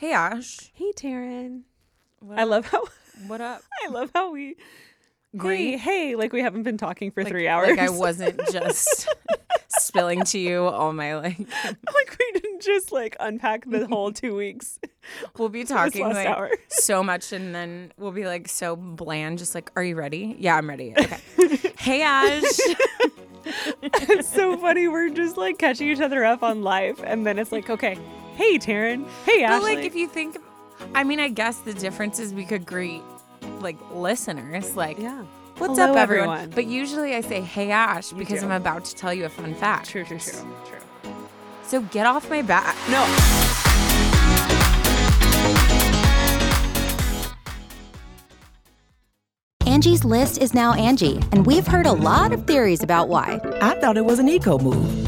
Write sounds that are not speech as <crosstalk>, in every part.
Hey Ash. Hey, Taryn. What I love how <laughs> What up? I love how we Great. Hey, hey, like we haven't been talking for Like- three hours. Like I <laughs> wasn't just <laughs> spilling to you all my like like we didn't just like unpack the whole two weeks. we'll be talking like hour. so much and then we'll be like so bland, just like, Are you ready? Yeah, I'm ready. Okay. hey Ash. it's so funny. We're just like catching each other up on life, and then it's like, okay, hey, Taryn. Hey, But Ashley. like if you think I mean, I guess the difference is we could greet like listeners, like yeah. What's Hello, up, everyone? everyone. But usually I say, "Hey, Ash," because do. I'm about to tell you a fun fact. True, true, true, true. So get off my back. No. Angie's list is now Angie, and we've heard a lot of theories about why. I thought it was an eco move.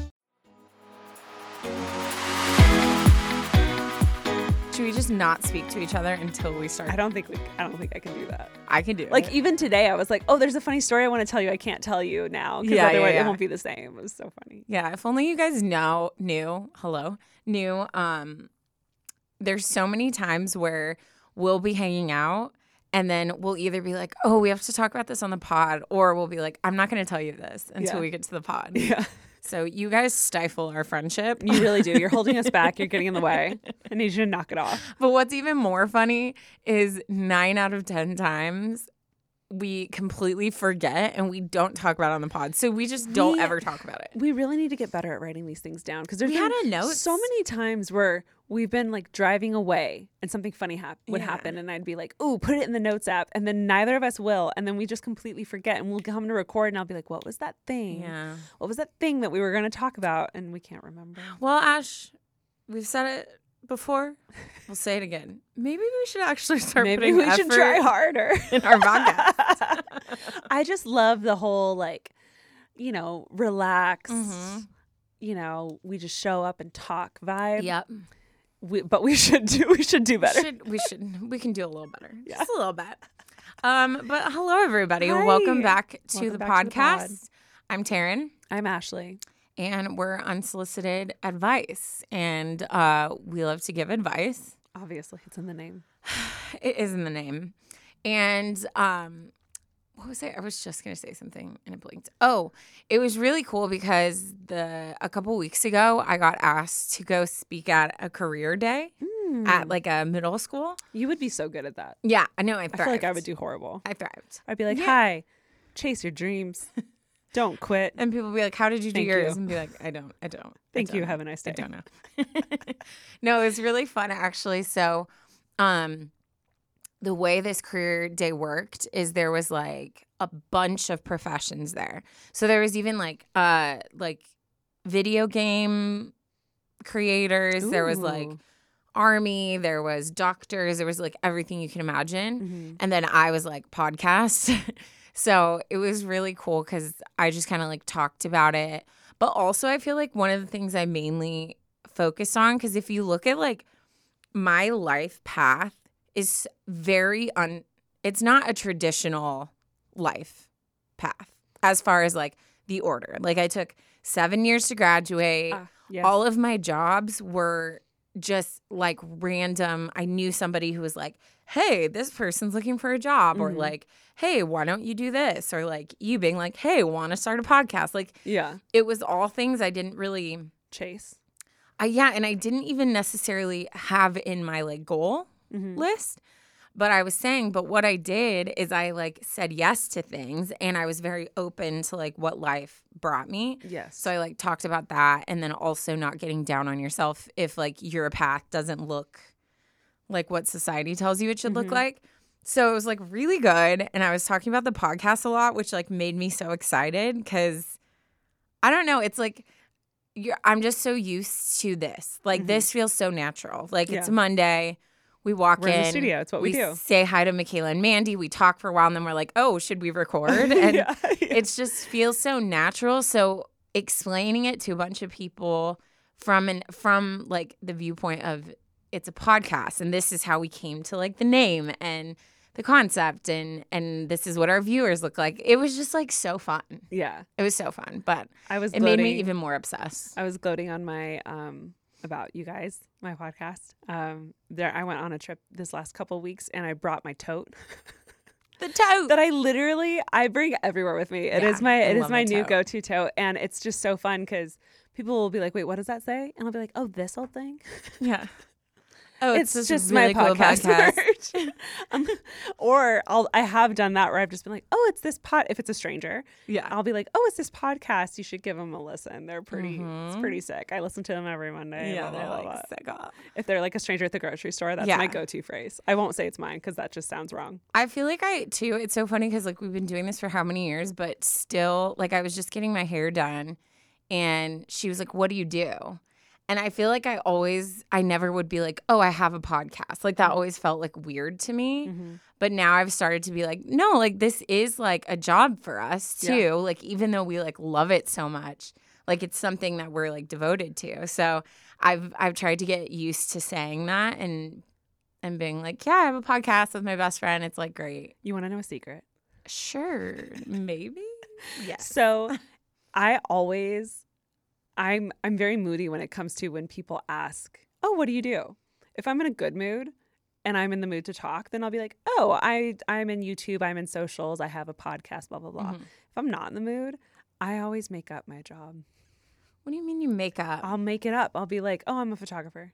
Should we just not speak to each other until we start? I don't think we. I don't think I can do that. I can do Like it. even today, I was like, "Oh, there's a funny story I want to tell you. I can't tell you now because Yeah, yeah, otherwise yeah. it won't be the same." It was so funny. Yeah, if only you guys know knew, hello, knew um there's so many times where we'll be hanging out and then we'll either be like, "Oh, we have to talk about this on the pod," or we'll be like, "I'm not going to tell you this until Yeah. we get to the pod." Yeah, So you guys stifle our friendship. you really do. You're holding us back. You're getting in the way. <laughs> I need you to knock it off. But what's even more funny is 9 out of 10 times we completely forget and we don't talk about it on the pod. So we just don't We- ever talk about it. We really need to get better at writing these things down because there's We been had a note. so many times where we've been like driving away and something funny hap- would Yeah. happen and I'd be like, "Oh, put it in the notes app," and then neither of us will, and then we just completely forget and we'll come to record and I'll be like, "What was that thing? Yeah. What was that thing that we were going to talk about?" And we can't remember. Well, Ash, we've said it before. We'll say it again. Maybe we should actually <laughs> start Maybe putting we should try harder. <laughs> in our podcast. <laughs> I just love the whole like, you know, relax. Mhm. You know, we just show up and talk vibe. yep. We, but we should do we should do better. Should, we should we can do a little better. Yeah. Just a little bit. Um, but hello everybody. Welcome back to Welcome the back to the podcast. I'm Taryn. I'm Ashley. And we're unsolicited advice. And uh, we love to give advice. Obviously, it's in the name. <sighs> It is in the name. And um, what was it? I was just gonna say something and it blinked. Oh, it was really cool because the a couple weeks ago I got asked to go speak at a career day Hmm. at like a middle school. You would be so good at that. Yeah, I know. I I feel like I would do horrible. I thrived. I'd be like, Yeah. "Hi, chase your dreams. <laughs> Don't quit." And people be like, "How did you do yours?" you. And be like, "I don't. I don't. Thank you. don't. Have a nice day. I don't know." <laughs> no, it was really fun actually. So, um, the way this career day worked is there was like a bunch of professions there. So there was even like uh like video game creators. There was like army. There was doctors. There was like everything you can imagine. Mhm. And then I was like podcast. <laughs> so it was really cool because I just kind of like talked about it. But also, I feel like one of the things I mainly focus on, because if you look at like my life path, is very un, it's not a traditional life path as far as like the order. Like I took seven years to graduate Ah, yes. all of my jobs were just like random. I knew somebody who was like, hey, this person's looking for a job, or Mhm. like, hey, why don't you do this? Or like you being like, hey, want to start a podcast? Like yeah. it was all things I didn't really, Chase. I, yeah, and I didn't even necessarily have in my like goal Mhm. list. But I was saying, but what I did is I like said yes to things and I was very open to like what life brought me. Yes. So I like talked about that and then also not getting down on yourself if like your path doesn't look like what society tells you it should look Mhm. like. So it was like really good and I was talking about the podcast a lot which like made me so excited cuz I don't know, it's like you're, I'm just so used to this. Like Mhm. this feels so natural. Like it's Monday. We walk We're in in. the studio. It's what we do. Say hi to Michaela and Mandy. We talk for a while and then we're like, oh, should we record? <laughs> And <laughs> yeah. it just feels so natural. So explaining it to a bunch of people from an from like the viewpoint of it's a podcast and this is how we came to like the name and the concept and and this is what our viewers look like. It was just like so fun. yeah. It was so fun, but I was. it made me even more obsessed. I was gloating on my um about you guys, my podcast. Um, there I went on a trip this last couple weeks, and I brought my tote <laughs> The tote. that I literally I bring everywhere with me. It is Yeah, my it is my new go to tote, and it's just so fun because people will be like, "Wait, what does that say?" And I'll be like, "Oh, this old thing." <laughs> yeah. Oh, it's, this just really my cool podcast, podcast. <laughs> Um, or I'll I have done that where I've just been like, "Oh, it's this pod." If it's a stranger, yeah. I'll be like, "Oh, it's this podcast. You should give them a listen. They're pretty. It's Mhm. pretty sick. I listen to them every Monday." Yeah, blah, they're blah, like blah." sick off. If they're like a stranger at the grocery store, that's Yeah. my go-to phrase. I won't say it's mine because that just sounds wrong. I feel like I too. It's so funny because like we've been doing this for how many years, but still, like I was just getting my hair done, and she was like, "What do you do?" And I feel like I always, I never would be like, "Oh, I have a podcast." Like that always felt like weird to me. Mm-hmm. But now I've started to be like, no, like this is like a job for us too. Yeah. Like even though we like love it so much, like it's something that we're like devoted to. So I've I've tried to get used to saying that and and being like, yeah, I have a podcast with my best friend. It's like great. You want to know a secret? Sure, maybe. Yes. So, I always, I'm I'm very moody when it comes to when people ask, "Oh, what do you do?" If I'm in a good mood and I'm in the mood to talk, then I'll be like, "Oh, I I'm in YouTube, I'm in socials, I have a podcast, blah blah blah." Mhm. If I'm not in the mood, I always make up my job. What do you mean you make up? I'll make it up. I'll be like, "Oh, I'm a photographer,"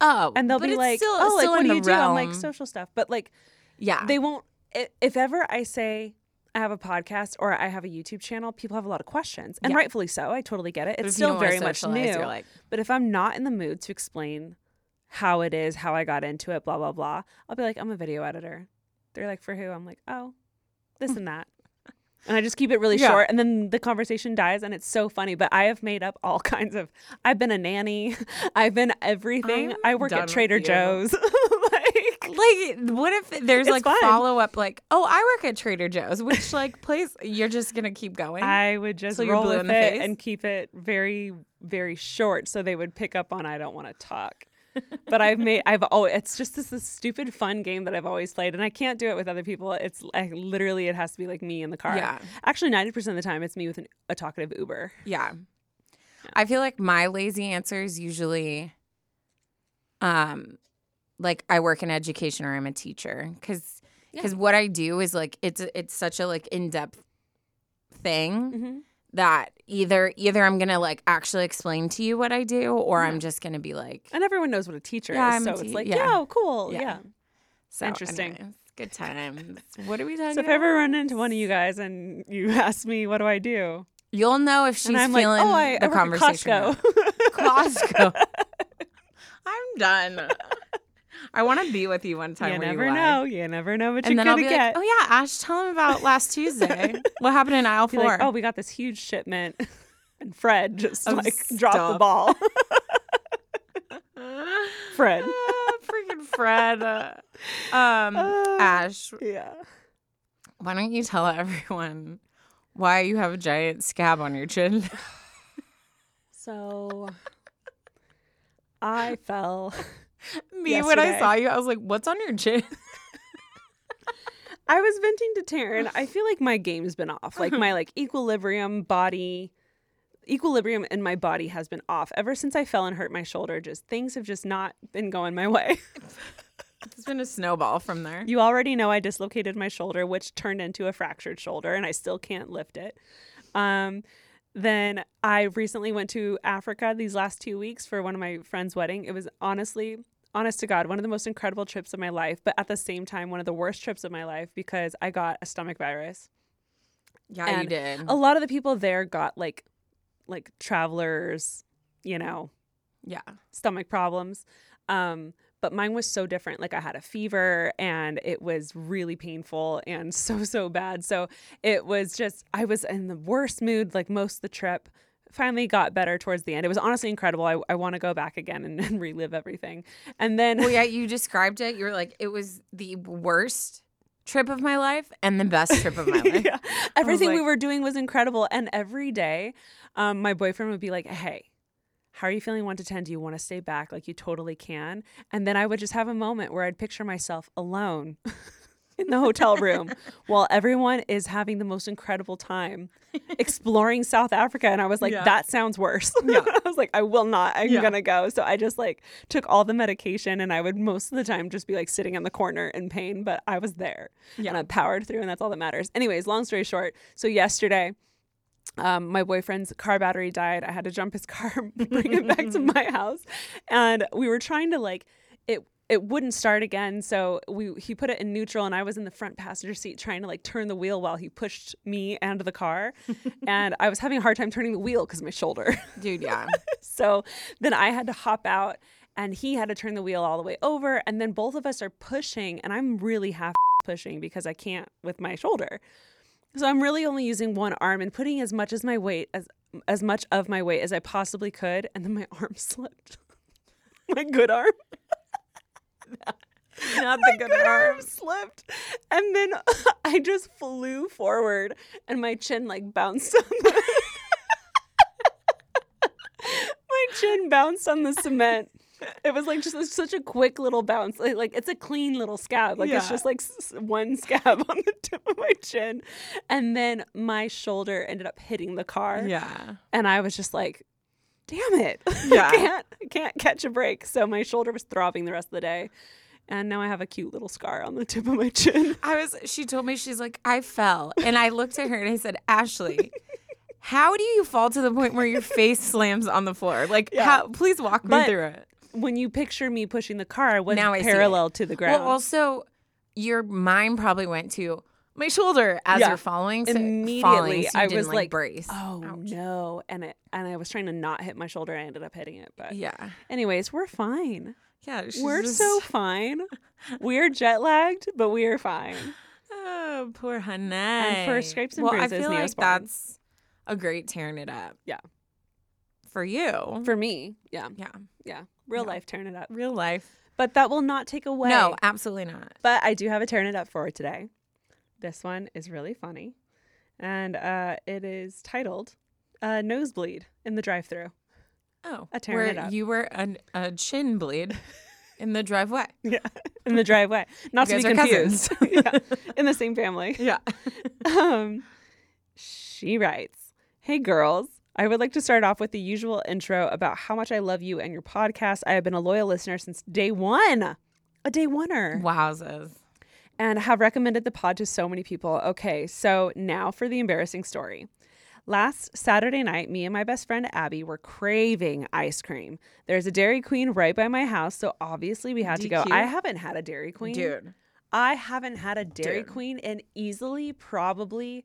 oh, and they'll be like, still, "Oh, like what do you do?" I'm like social stuff, but like yeah. they won't if ever i say i have a podcast or i have a youtube channel people have a lot of questions and Yeah. rightfully so i totally get it. It's still very much new like, but if i'm not in the mood to explain how it is how i got into it blah blah blah i'll be like i'm a video editor. They're like for who? I'm like oh this and that. And i just keep it really Yeah. short and then the conversation dies and it's so funny but i have made up all <laughs> kinds of i've been a nanny <laughs> i've been everything. I'm i work at trader joe's <laughs> like what if there's It's like fun. follow up like oh i work at trader joe's which <laughs> like plays you're just gonna keep going I would just So roll with in the it face? and keep it very, very short, so they would pick up on I don't want to talk. <laughs> but I've made I've oh it's just this, this stupid fun game that I've always played, and I can't do it with other people. It's like literally it has to be like me in the car. Yeah. actually, ninety percent of the time it's me with an, a talkative Uber. yeah i feel like my lazy answer is usually um like i work in education or i'm a teacher because because what I do is like it's it's such a like in depth thing Mm-hmm. that either either I'm gonna like actually explain to you what I do, or I'm just gonna be like, And everyone knows what a teacher Yeah, is, I'm so it's like, yeah. yeah, cool, Yeah. yeah. so, Interesting. good time. what are we talking So if? I ever run into one of you guys and you <laughs> ask me, what do I do? You'll know if she's I'm like, oh, I, the I conversation. Costco. <laughs> Costco. <laughs> I'm done. I want to be with you one time. you never you lie. know. You never know what And you're gonna get. like, "Oh yeah, Ash, tell him about last <laughs> Tuesday. what happened in aisle four? like, oh, we got this huge shipment, <laughs> and Fred just Of like dropped the ball. <laughs> Fred. Ah, freaking Fred. Uh, um, Uh, Ash, Yeah. why don't you tell everyone why you have a giant scab on your chin? <sighs> So I fell. <laughs> Me, when I saw you, I was like, "What's on your chin?" I was venting to Taryn. I <laughs> feel like my game's been off. Like my like <laughs> equilibrium body equilibrium in my body has been off ever since I fell and hurt my shoulder. Just things have just not been going my way. It's been a snowball from there. You already know I dislocated my shoulder, which turned into a fractured shoulder, and I still can't lift it. Um, then I recently went to Africa these last two weeks for one of my friend's wedding. It was honestly, honest to God, one of the most incredible trips of my life, but at the same time, one of the worst trips of my life because I got a stomach virus. Yeah, you did. A lot of the people there got like, like travelers, you know, yeah. stomach problems. Um, but mine was so different. Like I had a fever and it was really painful and <laughs> so, so bad. So it was just, I was in the worst mood like most of the trip. Finally got better towards the end. It was honestly incredible. I, I want to go back again and, <laughs> and relive everything. And then, Well, yeah, <laughs> you described it. You were like, it was the worst trip of my life and the best trip of my life. yeah, everything we were doing was incredible. And every day, um, my boyfriend would be like, hey, how are you feeling one to 10? Do you want to stay back? Like you totally can. And then I would just have a moment where I'd picture myself alone <laughs> in the hotel room <laughs> while everyone is having the most incredible time exploring South Africa. And I was like, Yeah. that sounds worse. <laughs> I was like, I will not. I'm Yeah. going to go. So I just like took all the medication and I would most of the time just be like sitting in the corner in pain, but I was there Yeah. and I powered through and that's all that matters. Anyways, long story short. So yesterday, um, my boyfriend's car battery died. I had to jump his <laughs> car, bring it back to my house, and we were trying to like it. It wouldn't start again, so we he put it in neutral, and I was in the front passenger seat trying to like turn the wheel while he pushed me and the car, <laughs> and I was having a hard time turning the wheel because my shoulder. Dude, yeah. <laughs> so then I had to hop out, and he had to turn the wheel all the way over, and then both of us are pushing, and I'm really half pushing because I can't with my shoulder. So I'm really only using one arm and putting as much as my weight as as much of my weight as I possibly could, and then my <laughs> arm slipped. <laughs> my good arm. <laughs> Not the good arm. slipped, and then I just flew forward, and my chin like bounced on the. my chin bounced on the cement. It was like just such a quick little bounce. Like, like it's a clean little scab. Like it's just like s- one <laughs> scab on the tip of my chin, and then my shoulder ended up hitting the car. Yeah. and I was just like, "Damn it! <laughs> Yeah. I can't, I can't catch a break." So my shoulder was throbbing the rest of the day, and now I have a cute little scar on the tip of my chin. <laughs> I was, she told me, she's like, I fell. And I looked at her and I said, Ashley, how do you fall to the point where your face slams on the floor? Like, Yeah. how, please walk me But- through it. When you picture me pushing the car, was Now I parallel to the ground. Well, also, your mind probably went to my shoulder as Yeah. you're following. So Immediately, falling, so I was like, like, brace. "Oh Ouch. no!" And it and I was trying to not hit my shoulder. I ended up hitting it, but Yeah. anyways, we're fine. Yeah. we're just- so <laughs> fine. we're jet lagged, but we are fine. Oh, poor honey. And for scrapes and well, bruises, I feel like that's a great tearing it up. Yeah. For you. For me, yeah, yeah. yeah, real Yeah. life turn it up. Real life. But that will not take away. No, absolutely not. But I do have a turn it up for today. This one is really funny. And uh, it is titled uh, Nosebleed in the Drive Through. Oh, A tearing where it up. you were a, a chin bleed <laughs> in the driveway. Yeah. In the driveway. Not You to be confused. <laughs> yeah. In the same family. <laughs> Yeah. Um, she writes Hey girls, I would like to start off with the usual intro about how much I love you and your podcast. I have been a loyal listener since day one, a day oneer. Wowzers. and have recommended the pod to so many people. Okay, so now for the embarrassing story. Last Saturday night, me and my best friend Abby were craving ice cream. There's a Dairy Queen right by my house, so obviously we had to go. I haven't had a Dairy Queen. Dude. I haven't had a Dairy Dude. Queen in easily probably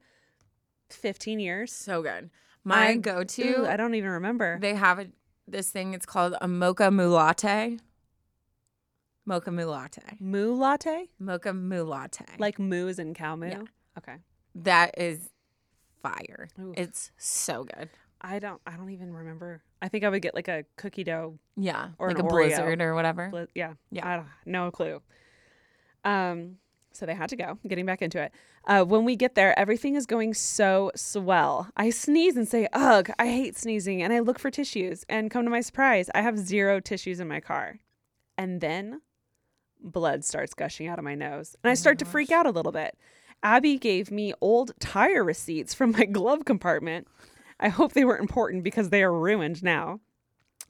15 years. So good. My I- go Ooh, to, I don't even remember. they have a, this thing, it's called a mocha MooLatte. Mocha MooLatte. moo latte? Mocha MooLatte. Like moo is in cow moo? Yeah. Okay. that is fire. Oof. It's so good. I don't I don't even remember. I think I would get like a cookie dough Yeah. Or like a Oreo. blizzard or whatever. Bli- yeah. Yeah. I don't, no clue. Um, so they had to go. Getting back into it. Uh, when we get there, everything is going so swell. I sneeze and say, "Ugh, I hate sneezing," and I look for tissues. And come to my surprise, I have zero tissues in my car. And then blood starts gushing out of my nose, and I start to freak out a little bit. Abby gave me old tire receipts from my <laughs> glove compartment. I hope they were important because they are ruined now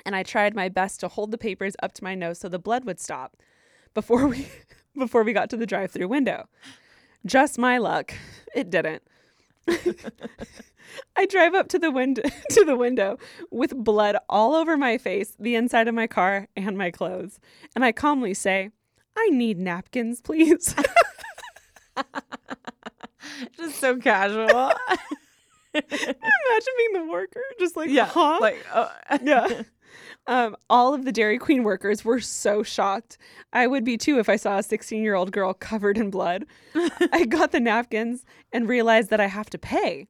and I tried my best to hold the papers up to my nose so the blood would stop before <laughs> we before we got to the drive-through window. Just my luck, it didn't. <laughs> I drive up to the window <laughs> to the window with blood all over my face, the inside of my car, and my clothes. And I calmly say, "I need napkins, please." <laughs> Just so casual. Imagine being the worker, just like, yeah. huh? Like, uh, yeah. Um, all of the Dairy Queen workers were so shocked. I would be too if I saw a 16 year old girl covered in blood. <laughs> I got the napkins and realized that I have to pay.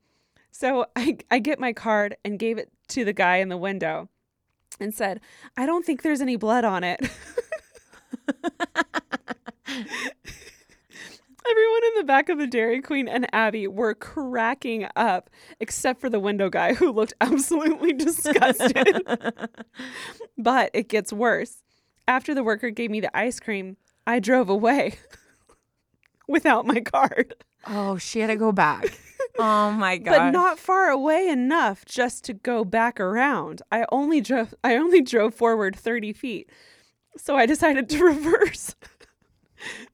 So I, I get my card and gave it to the guy in the window and said, I don't think there's any blood on it. <laughs> Everyone in the back of the Dairy Queen and Abby were cracking up, except for the window guy who looked <laughs> absolutely disgusted. <laughs> but it gets worse. After the worker gave me the ice cream, I drove away <laughs> without my card, oh, she had to go back. Oh my god. but not far away enough just to go back around. I only drove I only drove forward 30 feet. So I decided to reverse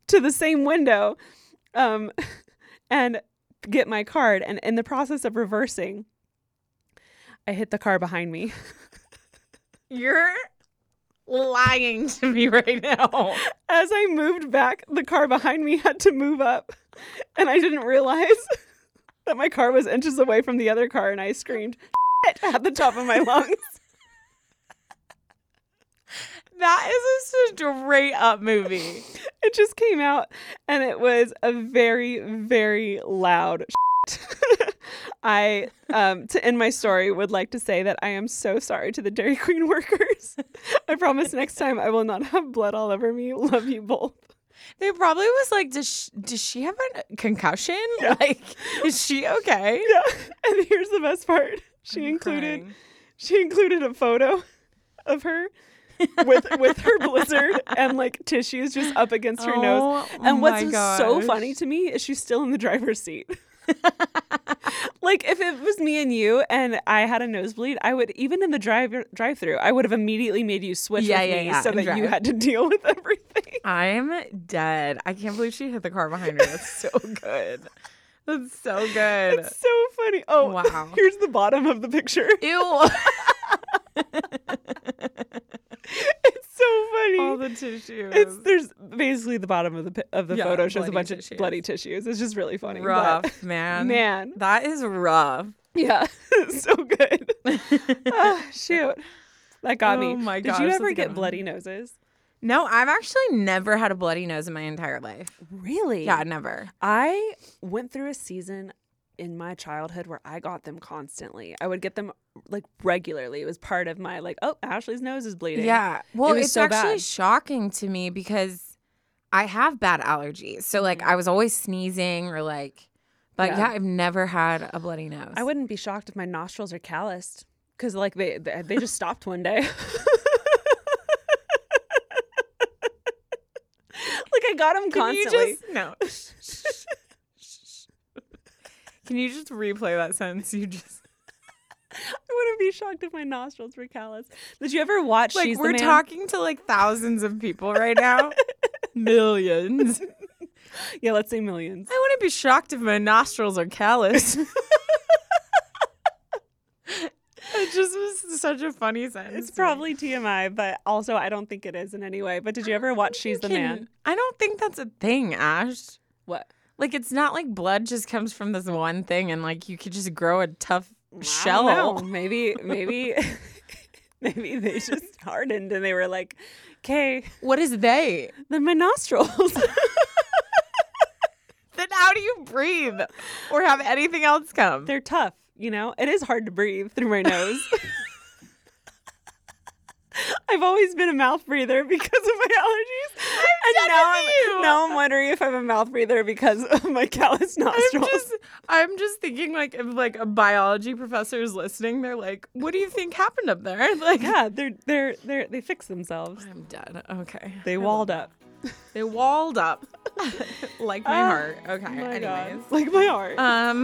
to the same window um, <laughs> and get my card. And in the process of reversing, I hit the car behind me. <laughs> You're lying to me right now. As I moved back, the car behind me had to move up. And I didn't realize <laughs> that my car was inches away from the other car. And I screamed at the top of my lungs. That is a straight up movie. <laughs> It just came out and it was a very, very loud. <laughs> <laughs> I, um, to end my story, would like to say that I am so sorry to the Dairy Queen workers. I promise next time I will not have blood all over me. Love you both. They probably was like, does she, does she have a concussion? Like, is she okay? Yeah. And here's the best part. She included Crying. she included a photo of her with with her blizzard and like tissues just up against her nose. Oh And what's my so funny to me is she's still in the driver's seat. <laughs> like if it was me and you and I had a nosebleed, I would even in the drive drive through, I would have immediately made you switch Yeah, with yeah, me yeah, so that you had to deal with everything. I'm dead. I can't believe she hit the car behind her. That's so <laughs> good. That's so good. It's so funny. Oh Wow. <laughs> Here's the bottom of the picture. Ew. <laughs> It's so funny. All the tissues. It's there's basically the bottom of the of the Yeah, photo shows a bunch tissues. of bloody tissues. It's just really funny. but- rough, man. man. That is rough. Yeah, <laughs> so good. oh, <laughs> shoot, that got me. Oh my god! Did you ever get bloody noses? No, I've actually never had a bloody nose in my entire life. Really? Yeah, never. I went through a season in my childhood where I got them constantly. I would get them like regularly. It was part of my like, oh, Ashley's nose is bleeding. Yeah. Well, was it's so actually bad. shocking to me because I have bad allergies. So like I was always sneezing or like but. Yeah. yeah, I've never had a bloody nose. I wouldn't be shocked if my nostrils are calloused because like they they, they just stopped one day. <laughs> like I got them Can you constantly. just no. <laughs> Can you just replay that sentence you just <laughs> I wouldn't be shocked if my nostrils were calloused. Did you ever watch like She's we're Man? talking to like thousands of people right now? <laughs> Millions. Yeah, let's say millions. I wouldn't be shocked if my nostrils are callous. <laughs> it just was such a funny sentence. It's probably TMI, but also I don't think it is in any way. But did you ever watch She's the Can- Man? I don't think that's a thing, Ash. What? Like it's not like blood just comes from this one thing and like you could just grow a tough shell. know. <laughs> Maybe, maybe, <laughs> maybe they just hardened and they were like, "Okay, What is they? then my nostrils." <laughs> Then how do you breathe or have anything else come? They're tough, you know. It is hard to breathe through my nose. I've always been a mouth breather because of my allergies, and now I'm now I'm wondering if I'm a mouth breather because of my <laughs> callous I'm nostrils. just I'm just thinking like if like a biology professor is listening, they're like, "What do you think happened up there?" <laughs> Like, yeah, they're they're they're they fix themselves. I'm done. Okay, They I walled up. They walled up, <laughs> like my Ah, heart. Okay. my anyways, God. like my heart. um.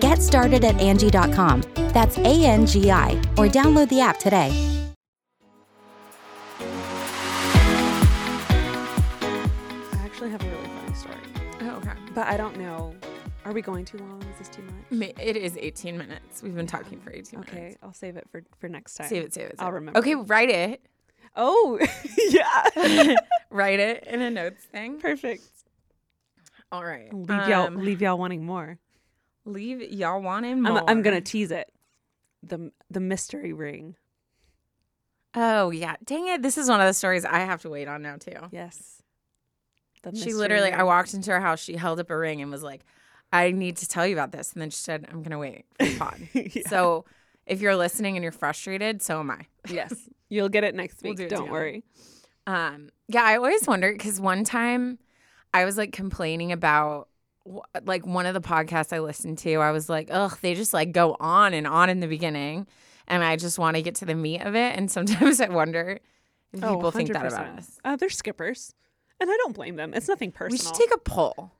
Get started at Angie.com. That's A N G I, or download the app today. I actually have a really funny story, Oh, okay. but I don't know. Are we going too long? Is this too much? Ma- It is 18 minutes. We've been talking for 18 Okay, minutes. I'll save it for for next time. Save it, save it. save I'll it. remember. Okay, write it. Oh, <laughs> yeah. <laughs> write it in a notes thing. Perfect. All right. Leave y'all Um, leave y'all wanting more. Leave y'all wanting I'm, more. I'm gonna tease it. The the mystery ring. Oh yeah, dang it! This is one of the stories I have to wait on now too. Yes. The She literally, I walked into her house. She held up a ring and was like, "I need to tell you about this." And then she said, "I'm gonna wait for the pod." <laughs> Yeah. So if you're listening and you're frustrated, so am I. <laughs> yes, you'll get it next We'll week. do it Don't together. worry. Um, yeah, I always wonder because one time I was like complaining about like one of the podcasts I listened to. I was like, ugh, they just like go on and on in the beginning, and I just want to get to the meat of it. And sometimes I wonder if Oh, people think that about 100%. us. Uh, they're skippers, and I don't blame them. It's nothing personal. We should take a poll.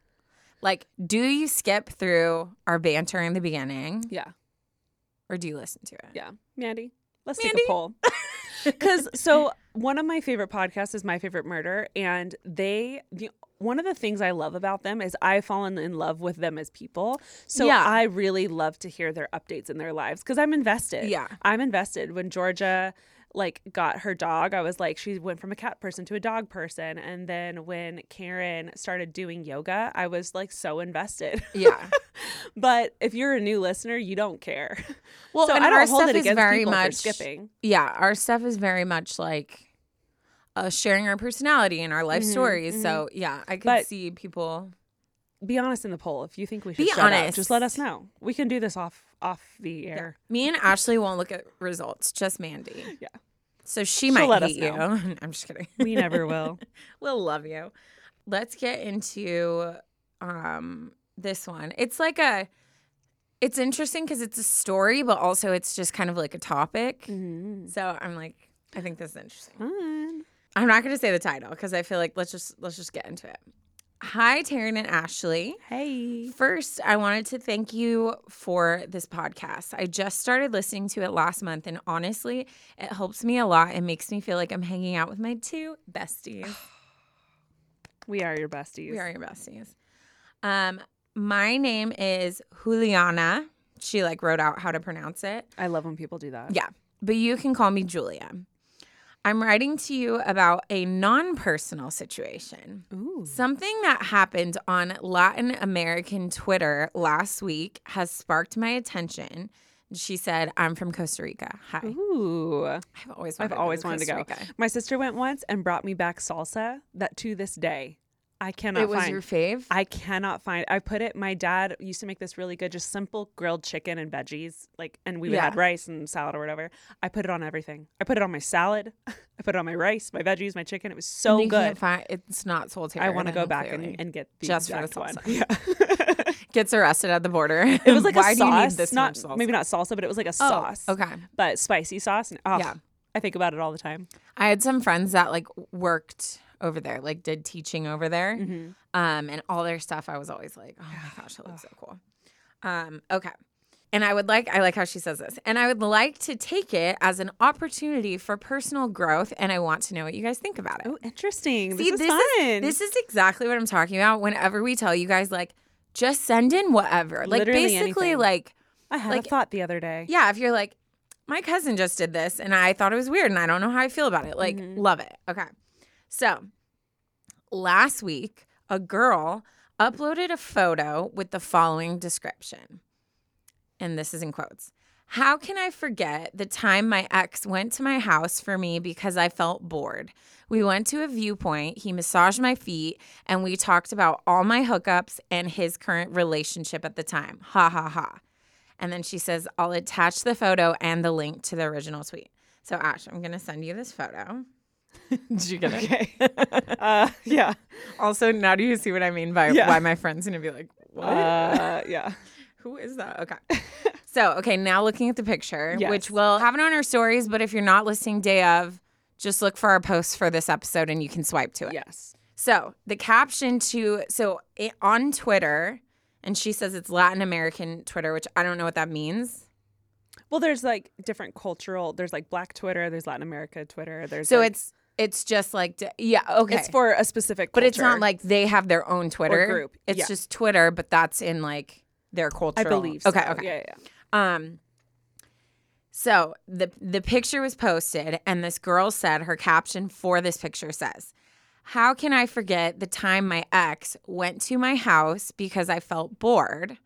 Like, do you skip through our banter in the beginning, yeah, or do you listen to it? yeah, Mandy. Let's Mandy? take a poll. <laughs> Because so one of my favorite podcasts is My Favorite Murder, and they the one of the things I love about them is I've fallen in love with them as people. So Yeah. I really love to hear their updates in their lives because I'm invested. Yeah. I'm invested. When Georgia like got her dog, I was like, she went from a cat person to a dog person. And then when Karen started doing yoga, I was like so invested. Yeah. <laughs> but if you're a new listener, you don't care. Well, so and I don't our hold stuff it is against very people for skipping. Yeah, our stuff is very much like uh, sharing our personality and our life stories. So yeah, I could But- see people. be honest in the poll if you think we should Be up, just let us know we can do this off off the air Me and Ashley won't look at results, just Mandy. Yeah. So she She'll might let us hate you. know. <laughs> I'm just kidding. we never will <laughs> we'll love you. Let's get into um this one. It's like a it's interesting because it's a story, but also it's just kind of like a topic. So I'm like, I think this is interesting. I'm not going to say the title because I feel like let's just let's just get into it. Hi, Taryn and Ashley. Hey. First, I wanted to thank you for this podcast. I just started listening to it last month, and honestly, it helps me a lot. It makes me feel like I'm hanging out with my two besties. <sighs> We are your besties. We are your besties. Um, my name is Juliana. She like wrote out how to pronounce it. I love when people do that. Yeah, but you can call me Julia. I'm writing to you about a non personal situation. Ooh. Something that happened on Latin American Twitter last week has sparked my attention. She said, I'm from Costa Rica. Hi. Ooh. I've always wanted, I've always wanted to go. Rica. My sister went once and brought me back salsa that to this day I cannot find. It was find. your fave? I cannot find. I put it. My dad used to make this really good, just simple grilled chicken and veggies, like, and we would add rice and salad or whatever. I put it on everything. I put it on my salad. <laughs> I put it on my rice, my veggies, my chicken. It was so good. find- it's not sold here. I want to go back and, and get the Just for the exact one. salsa. <laughs> Yeah. <laughs> Gets arrested at the border. it was like Why a do you need sauce, this not much salsa? maybe not salsa, but it was like a Oh, sauce. okay. but spicy sauce. And, oh, Yeah. I think about it all the time. I had some friends that like worked over there, like did teaching over there. Mm-hmm. Um, and all their stuff, I was always like, oh my gosh, it looks so <sighs> cool. Um, okay. And I would like, I like how she says this, and I would like to take it as an opportunity for personal growth. And I want to know what you guys think about it. Oh, interesting. See, this is fun. Is, this is exactly what I'm talking about. Whenever we tell you guys, like, just send in whatever. Like, Literally basically, anything. like, I had like- a thought the other day. yeah, if you're like, my cousin just did this and I thought it was weird and I don't know how I feel about it. Like, Mm-hmm. love it. Okay. So, last week, a girl uploaded a photo with the following description. And this is in quotes. How can I forget the time my ex went to my house for me because I felt bored? We went to a viewpoint, he massaged my feet, and we talked about all my hookups and his current relationship at the time. Ha ha ha. And then she says, I'll attach the photo and the link to the original tweet. So, Ash, I'm going to send you this photo. <laughs> Did you get it? Okay. uh, yeah. Also, now do you see what I mean by Yeah. why my friend's going to be like, what? Uh, <laughs> yeah. Who is that? Okay. <laughs> so, okay, now looking at the picture, which we'll have it on our stories, but if you're not listening day of, just look for our posts for this episode and you can swipe to it. Yes. So, the caption to, so it, on Twitter, and she says it's Latin American Twitter, which I don't know what that means. Well, there's like different cultural. There's like Black Twitter. There's Latin America Twitter. There's So like- it's it's just like yeah okay it's for a specific. but it's not like they have their own Twitter group, It's yeah. just Twitter, but that's in like their culture. I believe. Okay, so. okay. Yeah, yeah. Um. So the the picture was posted, and this girl said her caption for this picture says, "How can I forget the time my ex went to my house because I felt bored."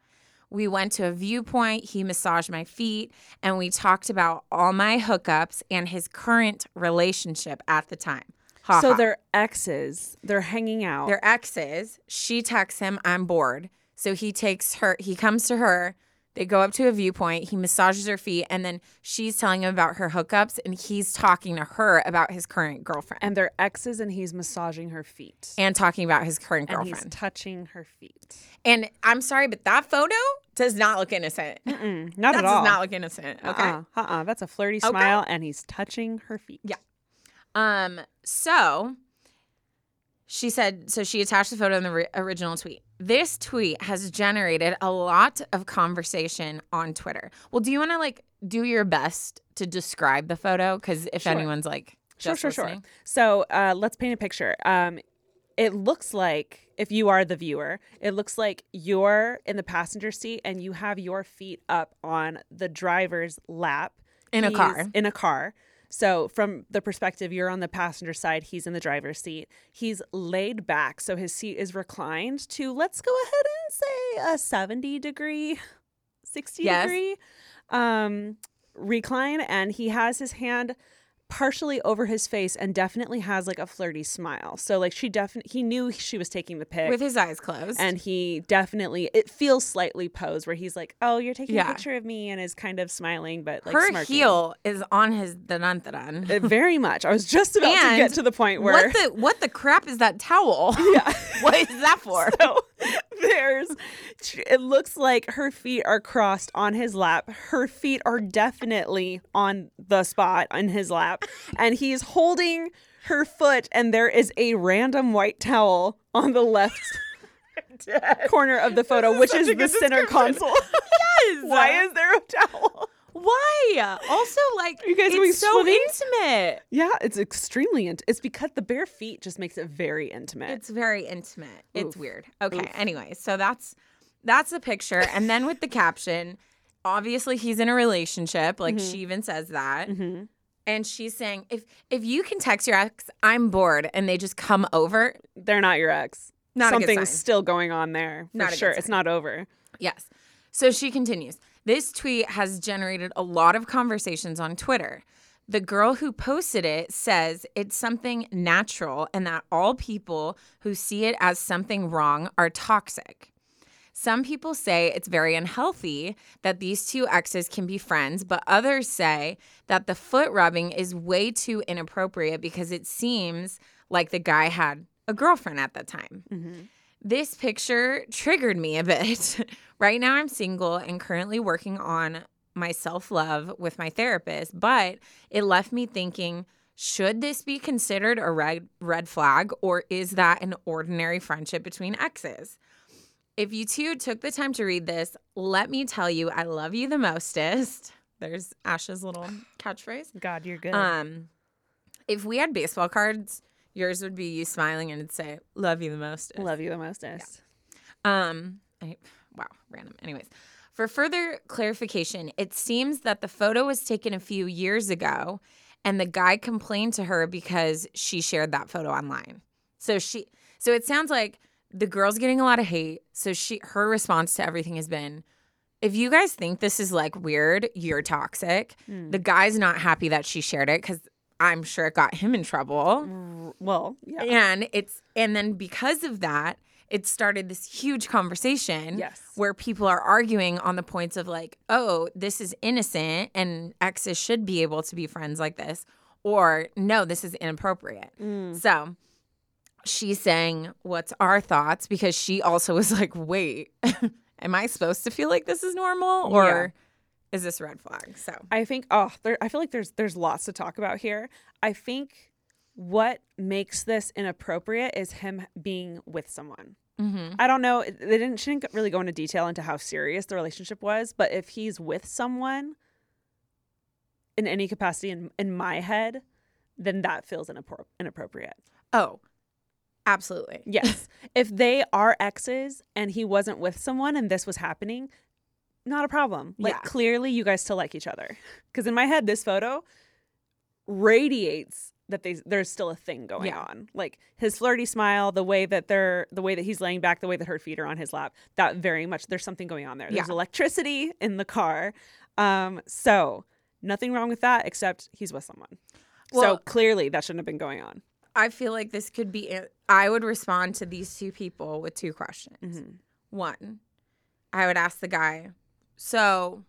We went to a viewpoint, he massaged my feet, and we talked about all my hookups and his current relationship at the time. Ha So ha. they're exes. They're hanging out. They're exes. She texts him, I'm bored. So he takes her, he comes to her. They go up to a viewpoint. He massages her feet. And then she's telling him about her hookups. And he's talking to her about his current girlfriend and, their exes, and he's massaging her feet. And talking about his current And he's girlfriend. touching her feet. And I'm sorry, but that photo does not look innocent. Mm, not that at does not look innocent. Okay. Uh-uh. Uh-uh. That's a flirty smile, and he's touching her feet. Yeah. Um, so she said, so she attached the photo in the ri- original tweet. This tweet has generated a lot of conversation on Twitter. Well, do you want to like do your best to describe the photo? Because if Sure. anyone's like, Sure, just sure, sure. listening. So uh, let's paint a picture. Um, it looks like if you are the viewer, it looks like you're in the passenger seat and you have your feet up on the driver's lap In a car. In a car. So from the perspective, you're on the passenger side. He's in the driver's seat. He's laid back, so his seat is reclined to let's go ahead and say a 70 degree, 60 Yes. degree um, recline, and he has his hand partially over his face and definitely has like a flirty smile. So like she definitely he knew she was taking the pic With his eyes closed. and he definitely it feels slightly posed where he's like, "Oh, you're taking Yeah. a picture of me," and is kind of smiling but like her smirking. heel is on his danantaran. Uh, very much. I was just about to get to the point where What the what the crap is that towel? <laughs> Yeah. <laughs> what is that for? <laughs> so <laughs> there's it looks like her feet are crossed on his lap. Her feet are definitely on the spot on his lap and he's holding her foot and there is a random white towel on the left <laughs> corner of the photo, which is the center console. <laughs> Yes. Why is there a towel? Why? Also, like you guys it's so swimming? intimate. Yeah, it's extremely int- It's because the bare feet just makes it very intimate. It's very intimate. It's weird. Okay. Oof. Anyway, so that's that's the picture, and then with the <laughs> caption, obviously he's in a relationship. Like Mm-hmm. she even says that, and she's saying, if if you can text your ex, I'm bored, and they just come over. They're not your ex. Not Something's still going on there. For Not sure. It's not over. Yes. So she continues. This tweet has generated a lot of conversations on Twitter. The girl who posted it says it's something natural and that all people who see it as something wrong are toxic. Some people say it's very unhealthy that these two exes can be friends, but others say that the foot rubbing is way too inappropriate because it seems like the guy had a girlfriend at the time. Mm-hmm. This picture triggered me a bit. <laughs> right now, I'm single and currently working on my self love with my therapist, but it left me thinking should this be considered a red, red flag or is that an ordinary friendship between exes? If you two took the time to read this, let me tell you, I love you the mostest. <laughs> There's Ash's little catchphrase. God, you're good. Um, if we had baseball cards, yours would be you smiling and it'd say, Love you the most." Love you the mostest. Um, I, wow, random. Anyways, for further clarification, it seems that the photo was taken a few years ago and the guy complained to her because she shared that photo online. So she so it sounds like the girl's getting a lot of hate. So she her response to everything has been if you guys think this is like weird, you're toxic. The guy's not happy that she shared it cuz I'm sure it got him in trouble. Well, yeah. And it's and then because of that, it started this huge conversation Yes. where people are arguing on the points of like, oh, this is innocent and exes should be able to be friends like this, or no, this is inappropriate. Mm. So she's saying, What's our thoughts? Because she also was like, Wait, <laughs> am I supposed to feel like this is normal? Or is this red flag? So I think oh, there, I feel like there's there's lots to talk about here. I think what makes this inappropriate is him being with someone. mm-hmm. I don't know. They didn't. She didn't really go into detail into how serious the relationship was. But if he's with someone in any capacity in in my head, then that feels inappro- inappropriate. oh, absolutely. Yes. <laughs> if they are exes and he wasn't with someone and this was happening, not a problem. Like Yeah. clearly you guys still like each other. Cuz in my head this photo radiates that they there's still a thing going Yeah. on. Like his flirty smile, the way that they're the way that he's laying back, the way that her feet are on his lap, that very much there's something going on there. There's Yeah. electricity in the car. Um so nothing wrong with that except he's with someone. so clearly that shouldn't have been going on. I feel like this could be. I would respond to these two people with two questions. Mm-hmm. One, I would ask the guy, "So,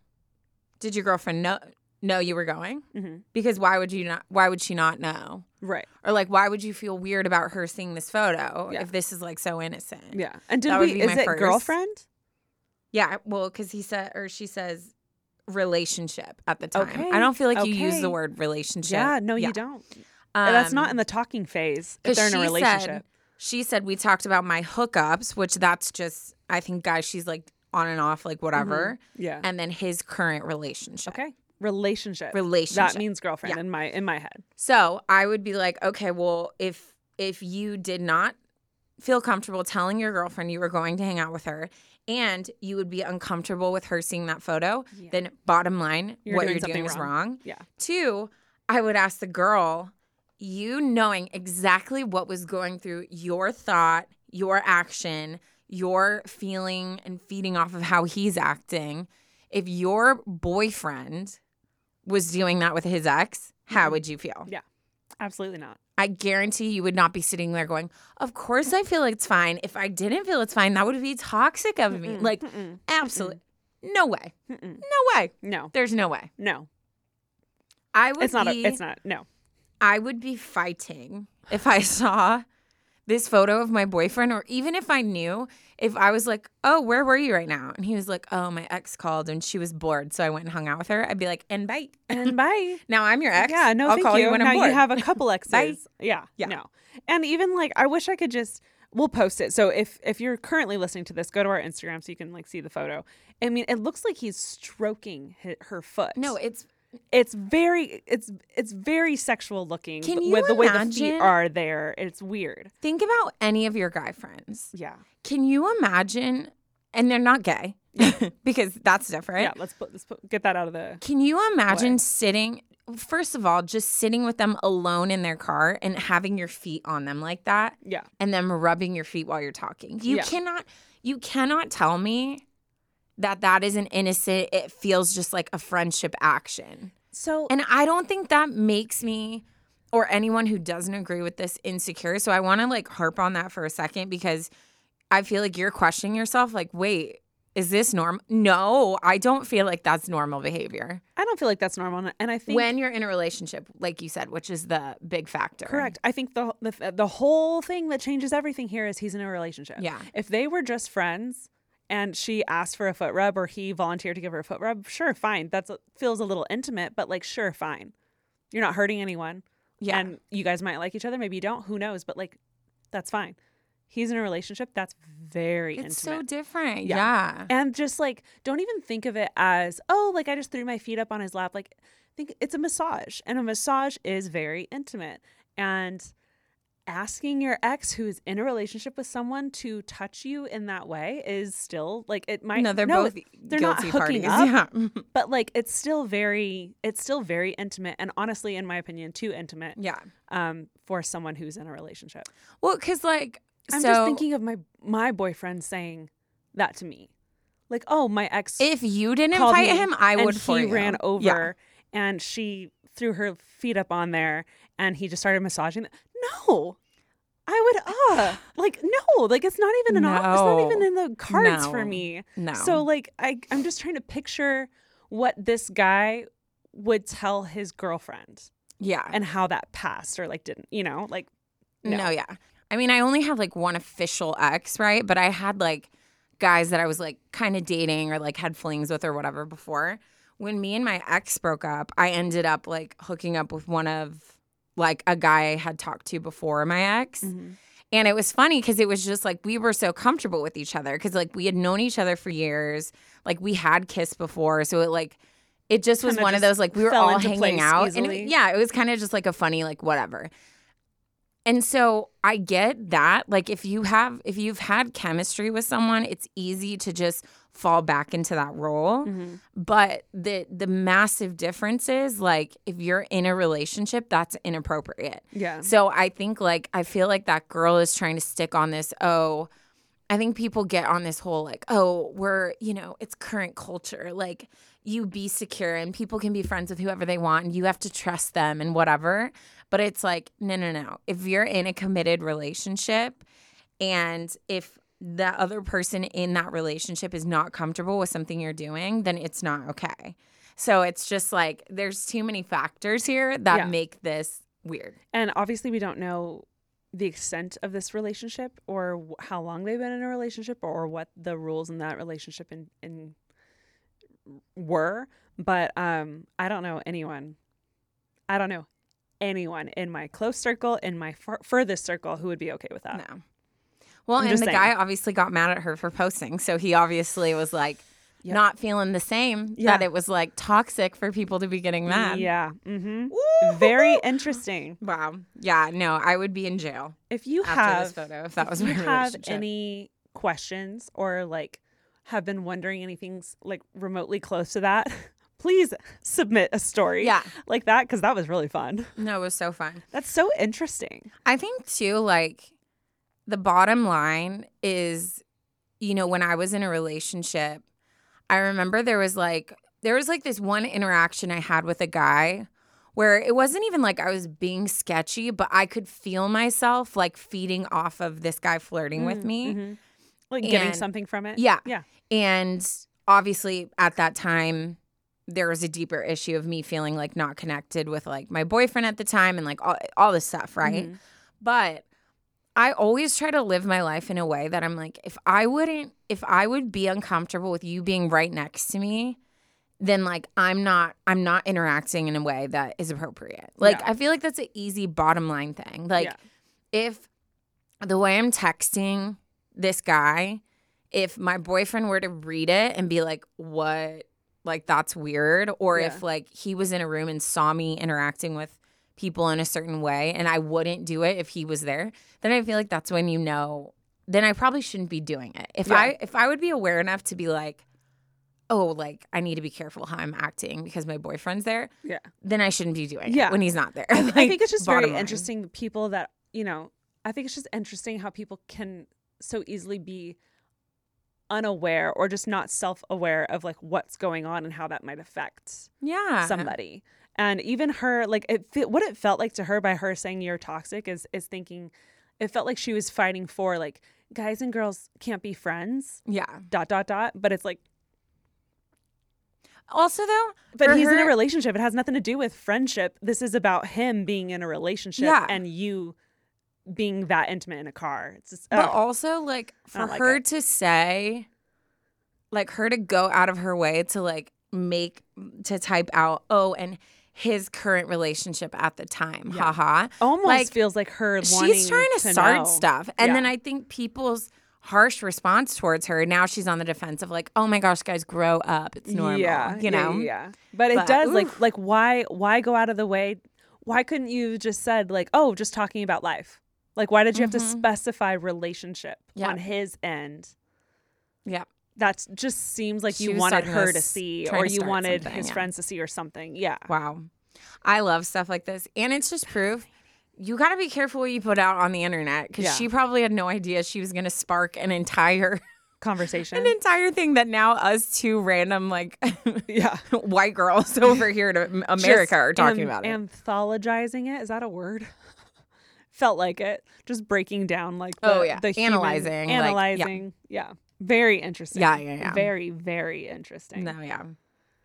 did your girlfriend know know you were going? Mhm. Because why would you not? Why would she not know? Right. Or like, why would you feel weird about her seeing this photo Yeah. if this is like so innocent? Yeah. And did That we is it first. girlfriend? Yeah. Well, because he said or she says relationship at the time. Okay, I don't feel like you use the word relationship. Yeah, no, you don't. That's not Um, in the talking phase if they're in a she relationship. Said, she said we talked about my hookups, which that's just I think guys she's like on and off like mm-hmm. whatever. yeah. And then his current relationship. okay. Relationship. Relationship. That means girlfriend Yeah. in my in my head. So I would be like, okay, well, if if you did not feel comfortable telling your girlfriend you were going to hang out with her and you would be uncomfortable with her seeing that photo, then bottom line, You're what doing you're doing is wrong. wrong. Yeah. Two, I would ask the girl, you knowing exactly what was going through your thought, your action, your feeling, and feeding off of how he's acting. If your boyfriend was doing that with his ex, how mm-hmm. would you feel? Yeah. Absolutely not. I guarantee you would not be sitting there going, Of course I feel it's fine. If I didn't feel it's fine, that would be toxic of me. Like, absolutely. No way. No way. No. There's no way. No. I would It's not a, it's not. No. I would be fighting if I saw this photo of my boyfriend, or even if I knew, if I was like, oh, where were you right now? And he was like, oh, my ex called and she was bored. So I went and hung out with her. I'd be like, and bye. And <laughs> bye. Now I'm your ex. Yeah, no, I'll thank call you. you when now I'm bored. you have a <laughs> couple exes. Yeah, Yeah. no. And even like, I wish I could just. We'll post it. So if if you're currently listening to this, go to our Instagram so you can like see the photo. I mean, it looks like he's stroking hi- her foot. No, it's it's very it's it's very sexual looking. Can you with the way the feet imagine- are there? It's weird. think about any of your guy friends. Yeah. Can you imagine? And they're not gay <laughs> because that's different. Yeah. Let's put let's put get that out of the. Can you imagine sitting? First of all, just sitting with them alone in their car and having your feet on them like that, Yeah. and them rubbing your feet while you're talking. You Yeah. cannot, you cannot tell me that that is an innocent. It feels just like a friendship action, So and I don't think that makes me or anyone who doesn't agree with this insecure. So I want to like harp on that for a second because I feel like you're questioning yourself. Like, wait, is this normal? No, I don't feel like that's normal behavior I don't feel like that's normal, and I think when you're in a relationship, like you said, which is the big factor. Correct. I think the, the the whole thing that changes everything here is he's in a relationship. Yeah. If they were just friends and she asked for a foot rub or he volunteered to give her a foot rub, sure, fine. That feels a little intimate, but like sure, fine. You're not hurting anyone. Yeah. And you guys might like each other, maybe you don't, who knows, but like that's fine. He's in a relationship, that's very It's so different. Yeah. Yeah. and just like don't even think of it as, oh, like I just threw my feet up on his lap. Like think it's a massage. And a massage is very intimate. And asking your ex who is in a relationship with someone to touch you in that way is still like it might No, they're no, both they're not guilty hooking parties. up, Yeah. <laughs> but like it's still very it's still very intimate and honestly in my opinion too intimate yeah. um for someone who's in a relationship Well, because like, i'm so just thinking of my my boyfriend saying that to me like oh my ex if you didn't fight him, I would for he you. ran Yeah. over and she threw her feet up on there and he just started massaging them. No i would uh <sighs> like no like it's not even an op- it's not even in the cards for me No. so like i i'm just trying to picture what this guy would tell his girlfriend yeah. and how that passed or like didn't you know like No. yeah. I mean, I only have like one official ex, right? But I had like guys that I was like kind of dating or like had flings with or whatever before. When me and my ex broke up, I ended up like hooking up with one of like a guy I had talked to before my ex. And it was funny because it was just like we were so comfortable with each other because like we had known each other for years. Like we had kissed before. So it like, it just was Kinda one of those like we were all hanging out. And it, yeah, it was kind of just like a funny, like whatever. And so I get that. Like if you have if you've had chemistry with someone, it's easy to just fall back into that role. Mm-hmm. But the the massive difference is like if you're in a relationship, that's inappropriate. yeah So I think like I feel like that girl is trying to stick on this, oh, I think people get on this whole like, oh, we're, you know, it's current culture. Like you be secure and people can be friends with whoever they want and you have to trust them and whatever. But it's like, no, no, no. If you're in a committed relationship and if the other person in that relationship is not comfortable with something you're doing, then it's not okay. So it's just like there's too many factors here that Yeah. make this weird. And obviously, we don't know the extent of this relationship or how long they've been in a relationship or what the rules in that relationship in, in were. But um, I don't know anyone. I don't know anyone in my close circle, in my fur- furthest circle, who would be okay with that. No. Well, I'm and the saying. guy obviously got mad at her for posting. So he obviously was like Yep. not feeling the same Yeah. that it was like toxic for people to be getting mad. Yeah. Mm-hmm. Very interesting. Wow. Yeah. No, I would be in jail If you have this photo if that if was you my have any questions or like have been wondering anything like remotely close to that, <laughs> please submit a story Yeah. like that because that was really fun. no, it was so fun. That's so interesting. I think too, like the bottom line is, you know, when I was in a relationship, I remember there was like there was like this one interaction I had with a guy where it wasn't even like I was being sketchy, but I could feel myself like feeding off of this guy flirting with me. Mhm. Like getting something from it. Yeah. Yeah. And obviously at that time there was a deeper issue of me feeling like not connected with like my boyfriend at the time and like all, all this stuff, right? Mhm. But I always try to live my life in a way that I'm like, if I wouldn't, if I would be uncomfortable with you being right next to me, then like I'm not, I'm not interacting in a way that is appropriate. Like Yeah. I feel like that's an easy bottom line thing. Like Yeah. if the way I'm texting this guy, if my boyfriend were to read it and be like, what? Like, that's weird. Or Yeah. if like he was in a room and saw me interacting with people in a certain way and I wouldn't do it if he was there, then I feel like that's when you know, then I probably shouldn't be doing it. If Yeah. I, if I would be aware enough to be like, oh, like I need to be careful how I'm acting because my boyfriend's there, Yeah. then I shouldn't be doing Yeah. it when he's not there. I, I <laughs> think it's just very line. interesting the people that you know i think it's just interesting how people can so easily be unaware or just not self-aware of like what's going on and how that might affect Yeah. somebody and even her like it what it felt like to her by her saying you're toxic is is thinking it felt like she was fighting for like guys and girls can't be friends Yeah. dot dot dot but it's like Also, though, but he's in a relationship it has nothing to do with friendship this is about him being in a relationship Yeah. and you being that intimate in a car it's just But also, like, for like her it. to say, like, her to go out of her way to, like, make, to type out, oh, and his current relationship at the time, Yeah. haha. almost like, feels like her wanting She's trying to, to start know. stuff. And Yeah. then I think people's harsh response towards her, now she's on the defense of, like, oh my gosh, guys, grow up. It's normal. Yeah, you know? yeah, yeah. But it does like oof. like why why go out of the way? Why couldn't you just said like oh just talking about life? Like why did you have to specify relationship Mm-hmm. On his end? Yeah. That just seems like She you wanted her to see, or you wanted his yeah. friends to see, or something. Yeah, Wow. I love stuff like this. And it's just proof you got to be careful what you put out on the internet because Yeah. she probably had no idea she was going to spark an entire <laughs> conversation. an entire thing that now us two random like yeah, <laughs> white girls <laughs> over here to America Just are talking about it. Anthologizing it is that a word? Felt like it. Just breaking down like oh, the, Oh, yeah. the human- Analyzing, like, yeah. analyzing. yeah. Very interesting. Yeah, yeah, yeah. Very, very interesting. No, yeah.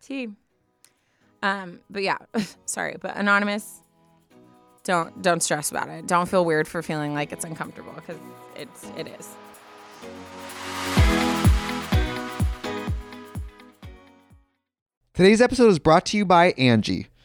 T. Um, but yeah, <laughs> sorry, but anonymous. Don't don't stress about it. Don't feel weird for feeling like it's uncomfortable because it's it is. Today's episode is brought to you by Angi.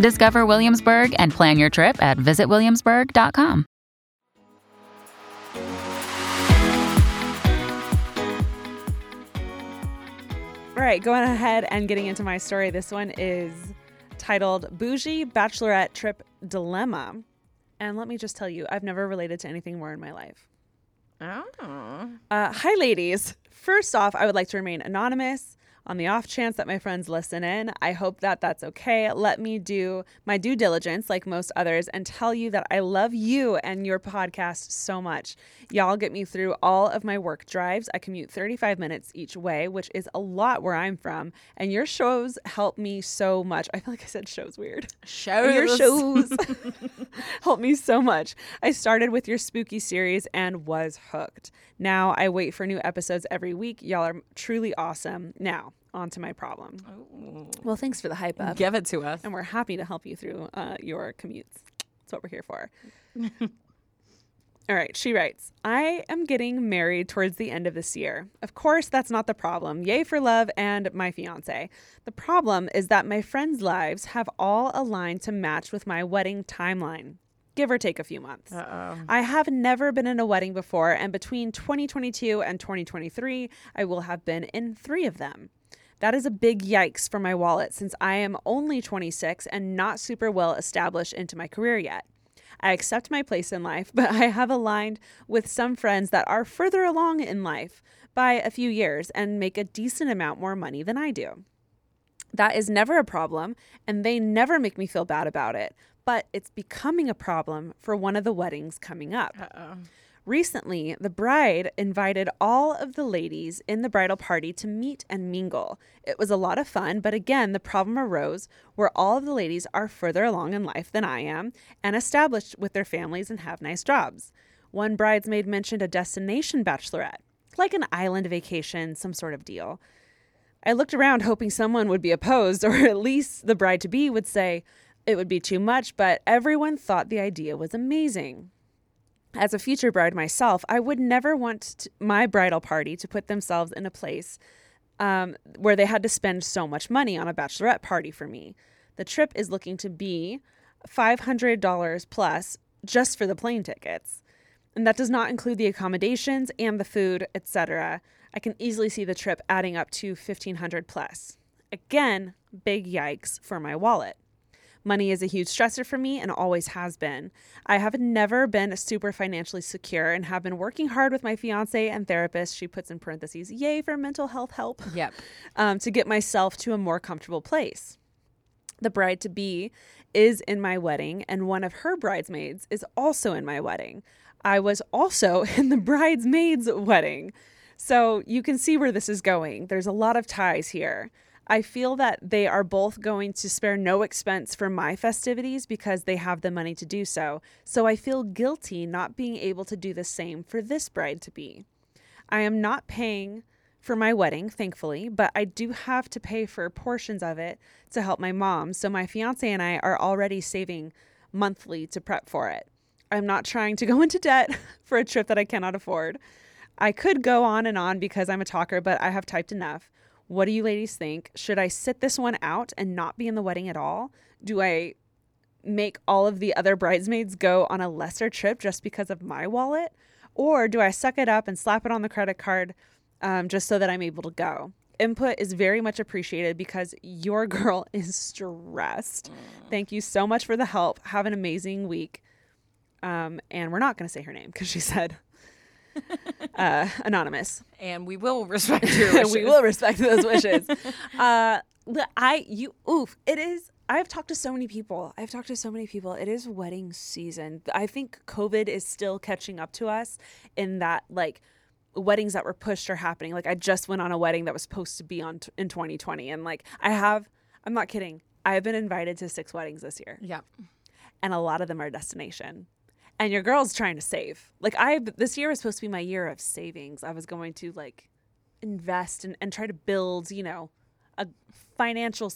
Discover Williamsburg and plan your trip at visitwilliamsburg.com. All right, going ahead and getting into my story. This one is titled Bougie Bachelorette Trip Dilemma. And let me just tell you, I've never related to anything more in my life. Oh. Uh, hi, ladies. First off, I would like to remain anonymous. On the off chance that my friends listen in, I hope that that's okay. Let me do my due diligence, like most others, and tell you that I love you and your podcast so much. Y'all get me through all of my work drives. I commute 35 minutes each way, which is a lot where I'm from. And your shows help me so much. I feel like I said shows weird. Shows. Your shows <laughs> <laughs> help me so much. I started with your spooky series and was hooked. Now I wait for new episodes every week. Y'all are truly awesome. Now, on to my problem. Well, thanks for the hype up. Give it to us. And we're happy to help you through uh, your commutes. That's what we're here for. <laughs> All right, she writes, I am getting married towards the end of this year. Of course, that's not the problem. Yay for love and my fiance. The problem is that my friends' lives have all aligned to match with my wedding timeline, give or take a few months. Uh-oh. I have never been in a wedding before, and between 2022 and 2023, I will have been in three of them. That is a big yikes for my wallet since I am only 26 and not super well established into my career yet. I accept my place in life, <laughs> but I have aligned with some friends that are further along in life by a few years and make a decent amount more money than I do. That is never a problem, and they never make me feel bad about it, but it's becoming a problem for one of the weddings coming up. Uh-oh. Recently, the bride invited all of the ladies in the bridal party to meet and mingle. It was a lot of fun, but again, the problem arose where all of the ladies are further along in life than I am and established with their families and have nice jobs. One bridesmaid mentioned a destination bachelorette, like an island vacation, some sort of deal. I looked around hoping someone would be opposed, <laughs> or at least the bride to be would say it would be too much, but everyone thought the idea was amazing as a future bride myself, I would never want to, my bridal party to put themselves in a place um, where they had to spend so much money on a bachelorette party for me. The trip is looking to be $500 plus just for the plane tickets. And that does not include the accommodations and the food, etc. I can easily see the trip adding up to 1500 plus. Again, big yikes for my wallet. Money is a huge stressor for me and always has been. I have never been super financially secure and have been working hard with my fiance and therapist. She puts in parentheses, yay for mental health help. Yep. <laughs> Um, to get myself to a more comfortable place. The bride to be is in my wedding, and one of her bridesmaids is also in my wedding. I was also <laughs> in the bridesmaid's wedding. So you can see where this is going. There's a lot of ties here. I feel that they are both going to spare no expense for my festivities because they have the money to do so. So I feel guilty not being able to do the same for this bride to be. I am not paying for my wedding, thankfully, but I do have to pay for portions of it to help my mom. So my fiance and I are already saving monthly to prep for it. I'm not trying to go into debt <laughs> for a trip that I cannot afford. I could go on and on because I'm a talker, but I have typed enough. What do you ladies think? Should I sit this one out and not be in the wedding at all? Do I make all of the other bridesmaids go on a lesser trip just because of my wallet? Or do I suck it up and slap it on the credit card um, just so that I'm able to go? Input is very much appreciated because your <laughs> girl is stressed. Thank you so much for the help. Have an amazing week. Um, and we're not going to say her name because she said <laughs> uh, anonymous. And we will respect your <laughs> wishes. we will respect those wishes. <laughs> uh, I you oof. It is. I've talked to so many people. I've talked to so many people. It is wedding season. I think COVID is still catching up to us in that like weddings that were pushed are happening. Like I just went on a wedding that was supposed to be on t- in 2020, and like I have. I'm not kidding. I have been invited to six weddings this year Yep. and a lot of them are destination. And your girl's trying to save. Like I this year was supposed to be my year of savings. I was going to like invest and, and try to build, you know, a financial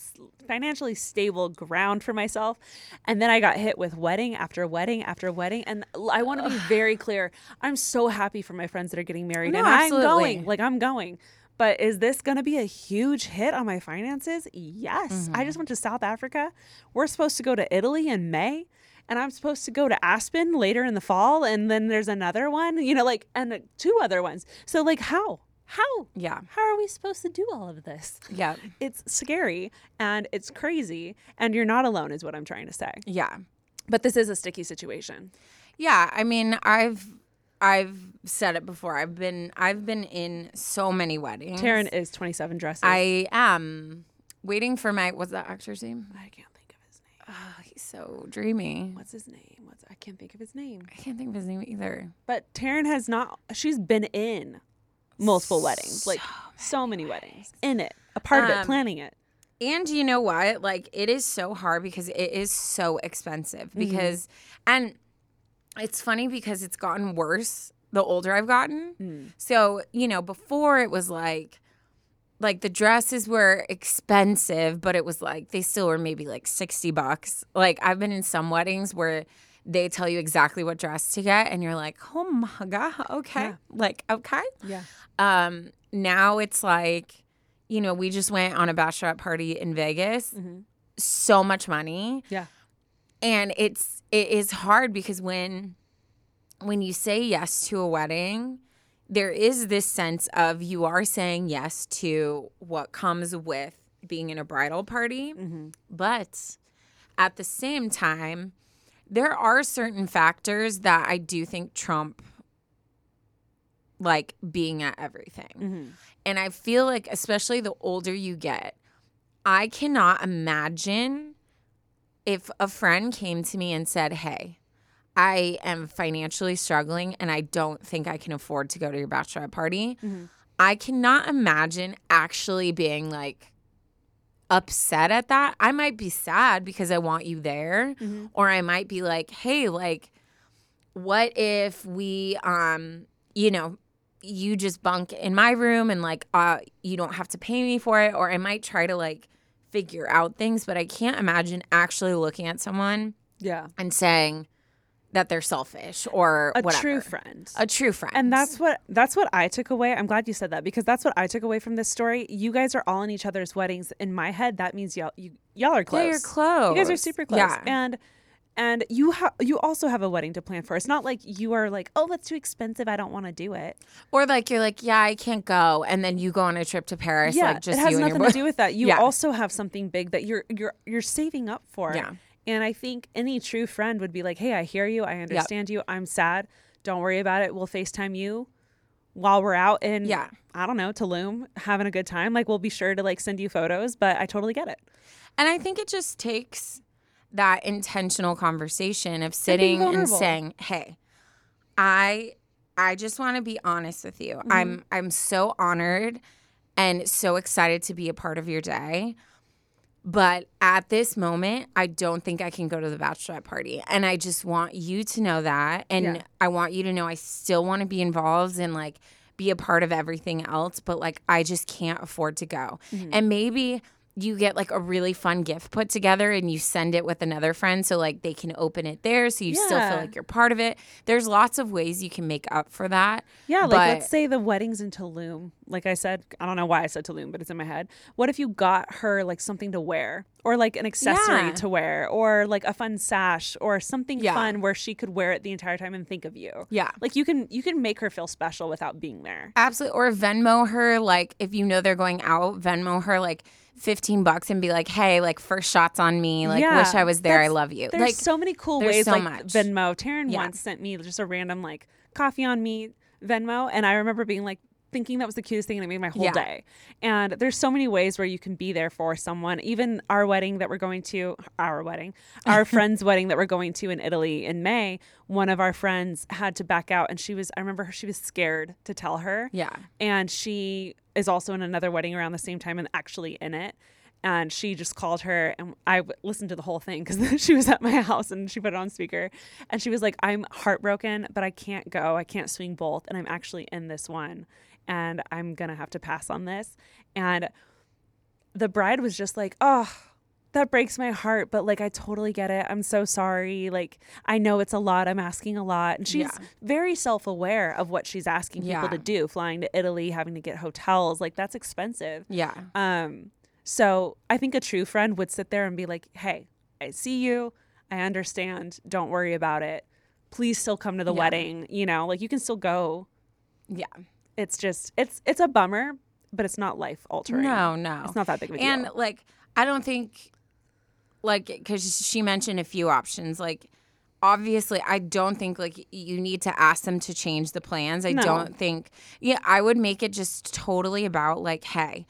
financially stable ground for myself. And then I got hit with wedding after wedding after wedding. And I want to be very clear. I'm so happy for my friends that are getting married. No, and I'm going. Like I'm going. But is this going to be a huge hit on my finances? Yes. I mm-hmm. just went to South Africa. We're supposed to go to Italy in May, and I'm supposed to go to Aspen later in the fall, and then there's another one, you know, like, and two other ones. So, like, how? How? Yeah. How are we supposed to do all of this? Yeah. It's scary and it's crazy, and you're not alone, is what I'm trying to say. Yeah. But this is a sticky situation. Yeah, I mean, I've I've said it before. I've been I've been in so many weddings. Taryn is 27 dresses. I am waiting for my what's that actor's name? I can't think of his name. Oh, he's so dreamy. What's his name? What's I can't think of his name. I can't think of his name either. But Taryn has not. She's been in multiple weddings, like so many weddings, in it, a part of it, Um, planning it. And you know what? Like it is so hard because it is so expensive. Mm-hmm. Because and it's funny because it's gotten worse the older I've gotten. Mm. So, you know, before it was like like the dresses were expensive, but it was like they still were maybe like 60 bucks. Like I've been in some weddings where they tell you exactly what dress to get and you're like, "Oh my god, okay." Yeah. Like, okay. Yeah. Um now it's like, you know, we just went on a bachelorette party in Vegas. So much money Yeah. and it's it is hard because when when you say yes to a wedding there is this sense of you are saying yes to what comes with being in a bridal party mm-hmm. but at the same time there are certain factors that i do think trump like being at everything. Mm-hmm. And i feel like especially the older you get i cannot imagine if a friend came to me and said, Hey, I am financially struggling and I don't think I can afford to go to your bachelorette party, I cannot imagine actually being like upset at that. I might be sad because I want you there, or I might be like, Hey, like, what if we, um, you know, you just bunk in my room and like uh you don't have to pay me for it or I might try to like figure out things but I can't imagine actually looking at someone Yeah. and saying that they're selfish or A whatever. true friend. A true friend. And that's what that's what I took away. I'm glad you said that because that's what I took away from this story. You guys are all in each other's weddings. In my head, that means y'all you y'all are close. Yeah, you're close. You guys are super close. Yeah. And and you have you also have a wedding to plan for. It's not like you are like, oh, that's too expensive. I don't want to do it. or like you're like, yeah, I can't go, and then you go on a trip to Paris, yeah, like just it has you and nothing your to do with that. You Yeah. also have something big that you're you're you're saving up for. Yeah. And I think any true friend would be like, hey, I hear you. I understand you. I'm sad. Don't worry about it. We'll FaceTime you while we're out in Yeah. I don't know, Tulum, having a good time. Like we'll be sure to like send you photos, but I totally get it. And I think it just takes that intentional conversation of sitting and vulnerable. saying, "Hey, I I just want to be honest with you. Mm-hmm. I'm I'm so honored and so excited to be a part of your day. But at this moment, I don't think I can go to the bachelorette party. And I just want you to know that. And Yeah. I want you to know I still want to be involved and like be a part of everything else. But like, I just can't afford to go. Mm-hmm. And maybe you get like a really fun gift put together and you send it with another friend so like they can open it there so you still feel like you're part of it. There's lots of ways you can make up for that. Yeah, like but let's say the wedding's in Tulum. Like I said, I don't know why I said Tulum, but it's in my head. What if you got her like something to wear or like an accessory Yeah. to wear or like a fun sash or something Yeah. fun where she could wear it the entire time and think of you. Yeah. Like you can you can make her feel special without being there. Absolutely. Or Venmo her, like, if you know they're going out, Venmo her, like, 15 bucks and be like, hey, like, first shots on me. Like, Yeah, wish I was there. I love you. There's like, so many cool ways so like much. Venmo. Taryn Yeah. once sent me just a random like coffee on me Venmo and I remember being like thinking that was the cutest thing and it made my whole Yeah. day. And there's so many ways where you can be there for someone. Even our wedding that we're going to, our wedding, <laughs> our friend's wedding that we're going to in Italy in May, one of our friends had to back out and she was I remember her she was scared to tell her. Yeah. And she is also in another wedding around the same time and actually in it. And she just called her, and I w- listened to the whole thing because <laughs> she was at my house and she put it on speaker. And she was like, I'm heartbroken, but I can't go. I can't swing both. And I'm actually in this one. And I'm going to have to pass on this. And the bride was just like, oh, that breaks my heart, but like I totally get it. I'm so sorry. Like I know it's a lot. I'm asking a lot. And she's Yeah. very self-aware of what she's asking people Yeah. to do, flying to Italy, having to get hotels. Like that's expensive. yeah. Um so I think a true friend would sit there and be like, "Hey, I see you. I understand. Don't worry about it. Please still come to the Yeah. wedding, you know? Like you can still go. Yeah. It's just it's it's a bummer, but it's not life altering. No, no. It's not that big of a deal. And, like, I don't think, like, because she mentioned a few options. Like, obviously I don't think like you need to ask them to change the plans. I No. don't think yeah, I would make it just totally about like, hey,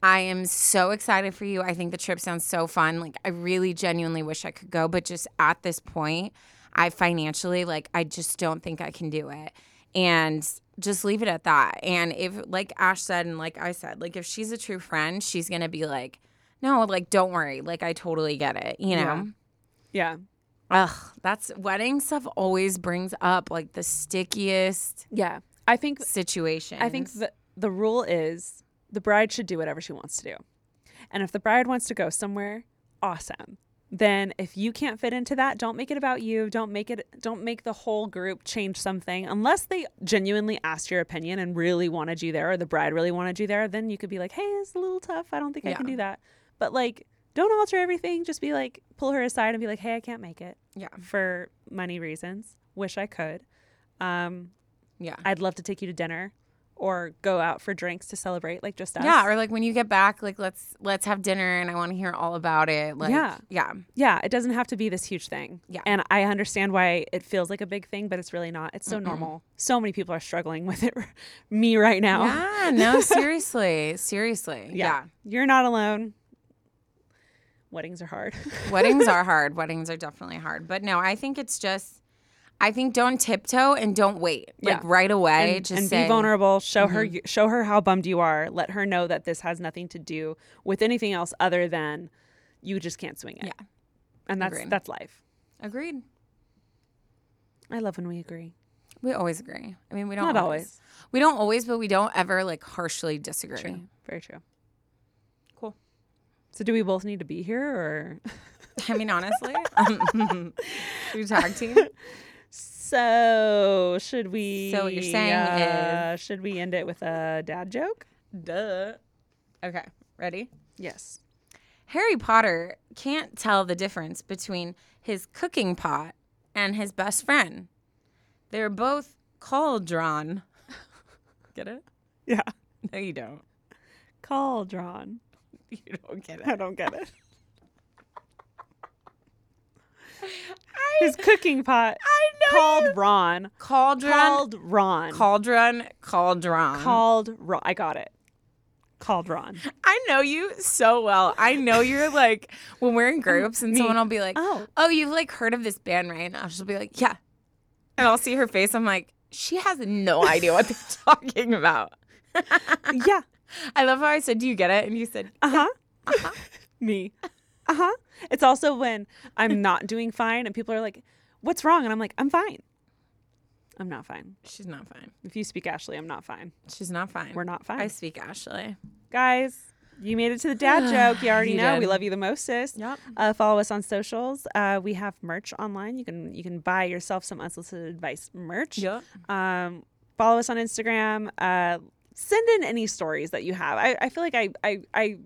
I am so excited for you. I think the trip sounds so fun. Like I really genuinely wish I could go, but just at this point, I financially like I just don't think I can do it. And just leave it at that. And if like Ash said and like I said, like if she's a true friend, she's going to be like, "No, like don't worry. Like I totally get it." You know? Yeah. Ugh, that's wedding stuff always brings up like the stickiest Yeah. I think situation. I think the the rule is the bride should do whatever she wants to do. And if the bride wants to go somewhere, awesome. Then if you can't fit into that, don't make it about you. Don't make it don't make the whole group change something unless they genuinely asked your opinion and really wanted you there or the bride really wanted you there, then you could be like, "Hey, it's a little tough. I don't think I can do that." But like don't alter everything. Just be like pull her aside and be like, "Hey, I can't make it yeah, for money reasons. Wish I could." Um yeah, I'd love to take you to dinner or go out for drinks to celebrate, like just us. yeah. Or like when you get back, like let's let's have dinner, and I want to hear all about it. Like, Yeah. yeah, yeah, it doesn't have to be this huge thing. Yeah. And I understand why it feels like a big thing, but it's really not. It's so normal. So many people are struggling with it. <laughs> Me right now. yeah. No, <laughs> seriously, seriously, yeah. You're not alone. Weddings are hard. <laughs> Weddings are hard. Weddings are definitely hard. But no, I think it's just. I think don't tiptoe and don't wait. Like Yeah. right away, and, just and say, be vulnerable. Show her mm-hmm. show her how bummed you are. Let her know that this has nothing to do with anything else other than you just can't swing it. Yeah. And that's Agreed. that's life. Agreed. I love when we agree. We always agree. I mean, we don't Not always. always. We don't always, but we don't ever like harshly disagree. True. Very true. Cool. So do we both need to be here or <laughs> I mean, honestly, um, <laughs> we tag team. <laughs> So should we? So what you're saying uh, should we end it with a dad joke? Duh. Okay, ready? Yes. Harry Potter can't tell the difference between his cooking pot and his best friend. They're both cauldron. <laughs> Get it? Yeah. No, you don't. Cauldron. <laughs> You don't get it. I don't get it. <laughs> His cooking pot. I know Called you- Ron. Cauldron. Called Ron. Cauldron. Cauldron. Called Ron. I got it. Called Ron. I know you so well. I know you're like when we're in groups and me. someone will be like, Oh. "Oh, you've like heard of this band, right?" And I'll just be like, "Yeah," and I'll see her face. I'm like, she has no <laughs> idea what they're talking about. yeah. <laughs> I love how I said, "Do you get it?" And you said, Uh huh. Uh huh. Me. Uh huh. It's also when I'm not doing fine and people are like, "What's wrong?" And I'm like, "I'm fine." I'm not fine. "She's not fine. If you speak Ashley, I'm not fine. She's not fine. We're not fine. I speak Ashley. Guys, you made it to the dad <sighs> joke. You already You know we love you the mostest. Yep. Uh, follow us on socials. Uh, we have merch online. You can you can buy yourself some unsolicited advice merch. Yep. Um, follow us on Instagram. Uh, send in any stories that you have. I, I feel like I I I.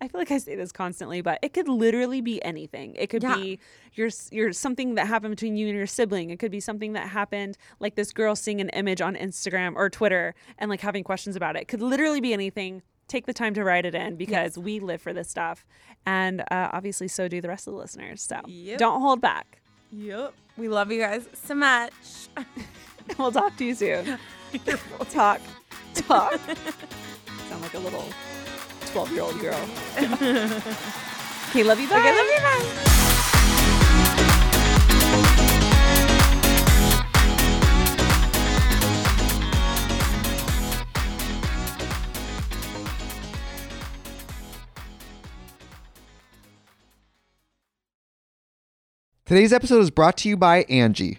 I feel like I say this constantly, but it could literally be anything. It could Yeah. be your your something that happened between you and your sibling. It could be something that happened like this girl seeing an image on Instagram or Twitter and like having questions about it. It could literally be anything. Take the time to write it in because we live for this stuff, and uh, obviously so do the rest of the listeners. So Yep. don't hold back. Yep. We love you guys so much. <laughs> We'll talk to you soon. <laughs> We'll talk, talk. <laughs> Sound like a little twelve-year-old girl. <laughs> okay, love you. Bye. Okay, love you. Bye. Today's episode is brought to you by Angi.